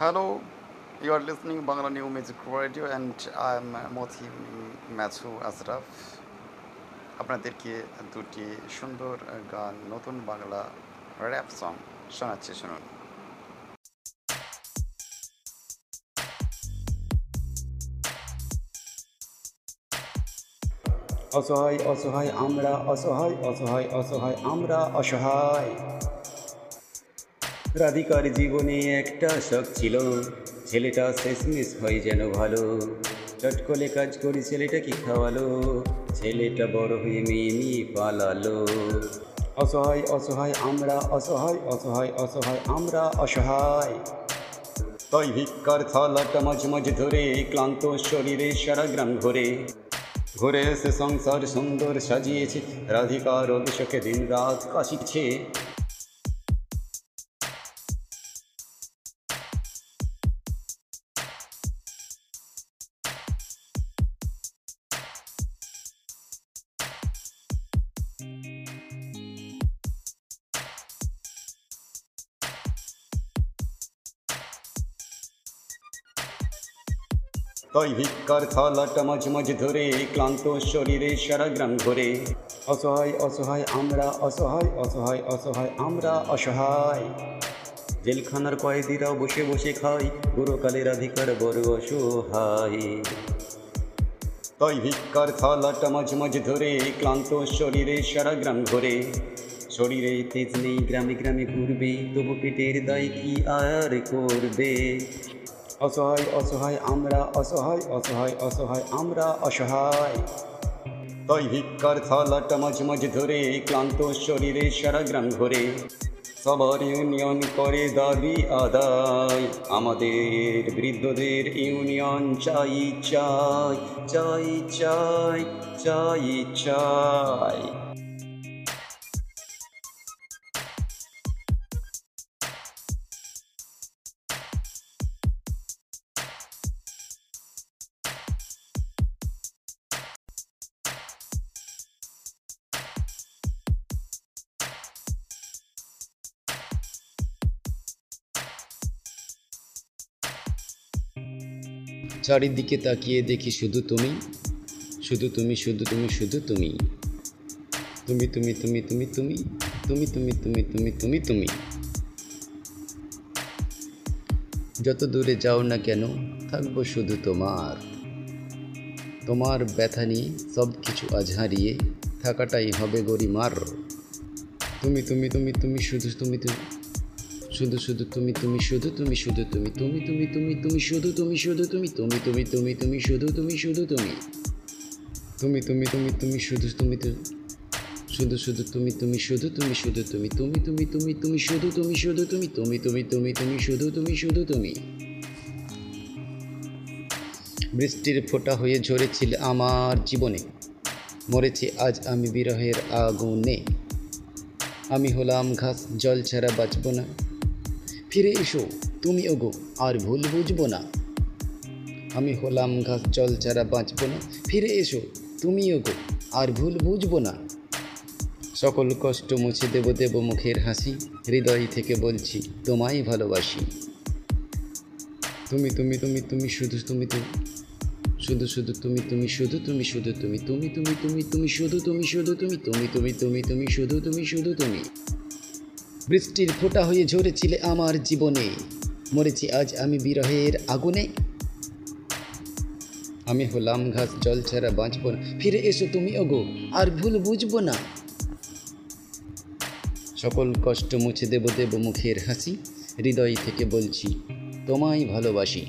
Hello you are listening Bangla new music radio and I am Mathi Matthew Ashraf আপনাদেরকে দুটি সুন্দর গান, নতুন বাংলা র্যাপ সং শোনাচ্ছি, শুনুন। অসহায় অসহায় আমরা, অসহায় অসহায় অসহায় আমরা অসহায়। রাধিকার জীবনে একটা শখ ছিল। ছেলেটা শেষমেশ হয় যেন ভালো। চটকলে কাজ করে ছেলেটা কি খাওয়ালো? ছেলেটা বড় হয়ে মেয়ে নিয়ে পালালো। অসহায় অসহায়, আমরা অসহায় অসহায় অসহায়, আমরা অসহায়। তাই ভিক্ষার থালাটা মাঝে মাঝে ধরে ক্লান্ত শরীরে সারা গ্রাম ঘোরে। ঘুরে এসে সংসার সুন্দর সাজিয়েছে। রাধিকার অভিষেকে দিন রাত কাশিছে তাই ভিক্ষার থালাটা মাঝে মাঝে ধরে, ক্লান্ত শরীরে সারা গ্রাম ঘোরে। অসহায় অসহায়, আমরা অসহায় অসহায় অসহায়, আমরা অসহায়। জেলখানার কয়েদিরাও বসে বসে খাই গুরুকালের অধিকার বড় অসহায়। তাই ভিক্ষার থালাটা মাঝে মাঝে ধরে, ক্লান্ত শরীরে সারা গ্রাম ঘোরে। শরীরে তেজ নেই, গ্রামে গ্রামে ঘুরবে, তবু পেটের দায় কি আর করবে? অসহায় অসহায় আমরা, অসহায় অসহায় অসহায় আমরা অসহায়। তাই ভিক্ষার থালাটা মাঝে মাঝে ধরে, ক্লান্ত শরীরে সারা গ্রাম ঘোরে। সবার ইউনিয়ন করে দাবি আদায়। আমাদের বৃদ্ধদের ইউনিয়ন চাই চাই চাই চাই চাই চাই। চারিদিকে তাকিয়ে দেখি শুধু তুমি শুধু তুমি শুধু তুমি শুধু তুমি তুমি তুমি তুমি তুমি তুমি তুমি তুমি তুমি তুমি তুমি তুমি যত দূরে যাও না কেন থাকব শুধু তোমার তোমার ব্যথা নিয়ে সব কিছু আজ হারিয়ে থাকাটাই হবে গরিমার তুমি তুমি তুমি তুমি শুধু তুমি তুমি শুধু শুধু তুমি তুমি শুধু তুমি শুধু তুমি তুমি তুমি তুমি তুমি শুধু তুমি শুধু তুমি তুমি তুমি তুমি তুমি শুধু তুমি শুধু তুমি তুমি তুমি তুমি তুমি শুধু তুমি শুধু শুধু তুমি তুমি শুধু তুমি শুধু তুমি তুমি তুমি তুমি তুমি শুধু তুমি শুধু তুমি তুমি তুমি তুমি তুমি শুধু তুমি শুধু তুমি বৃষ্টির ফোঁটা হয়ে ঝরেছিল আমার জীবনে মরেছি আজ আমি বিরহের আগুনে আমি হলাম ঘাস জল ছাড়া বাঁচব না ফিরে এসো তুমি ওগো আর ভুল বুঝব না আমি হলাম ঘাস জল ছাড়া বাঁচব না ফিরে এসো তুমি ওগো আর ভুল বুঝব না সকল কষ্ট মুছে দেব দেব মুখের হাসি হৃদয় থেকে বলছি তোমায় ভালোবাসি তুমি তুমি তুমি তুমি শুধু তুমি তুমি শুধু শুধু তুমি তুমি শুধু তুমি শুধু তুমি তুমি তুমি তুমি তুমি শুধু তুমি শুধু তুমি তুমি তুমি তুমি তুমি শুধু তুমি শুধু তুমি বৃষ্টির ফোঁটা হয়ে ঝরেছিলে আমার জীবনে। মরেছি আজ আমি বিরহের আগুনে। আমি হলাম ঘাস, জল ছাড়া বাঁচব না। ফিরে এসো তুমি, ওগো, আর ভুল বুঝব না। সকল কষ্ট মুছে দেব দেব মুখের হাসি। হৃদয় থেকে বলছি, তোমায় ভালোবাসি।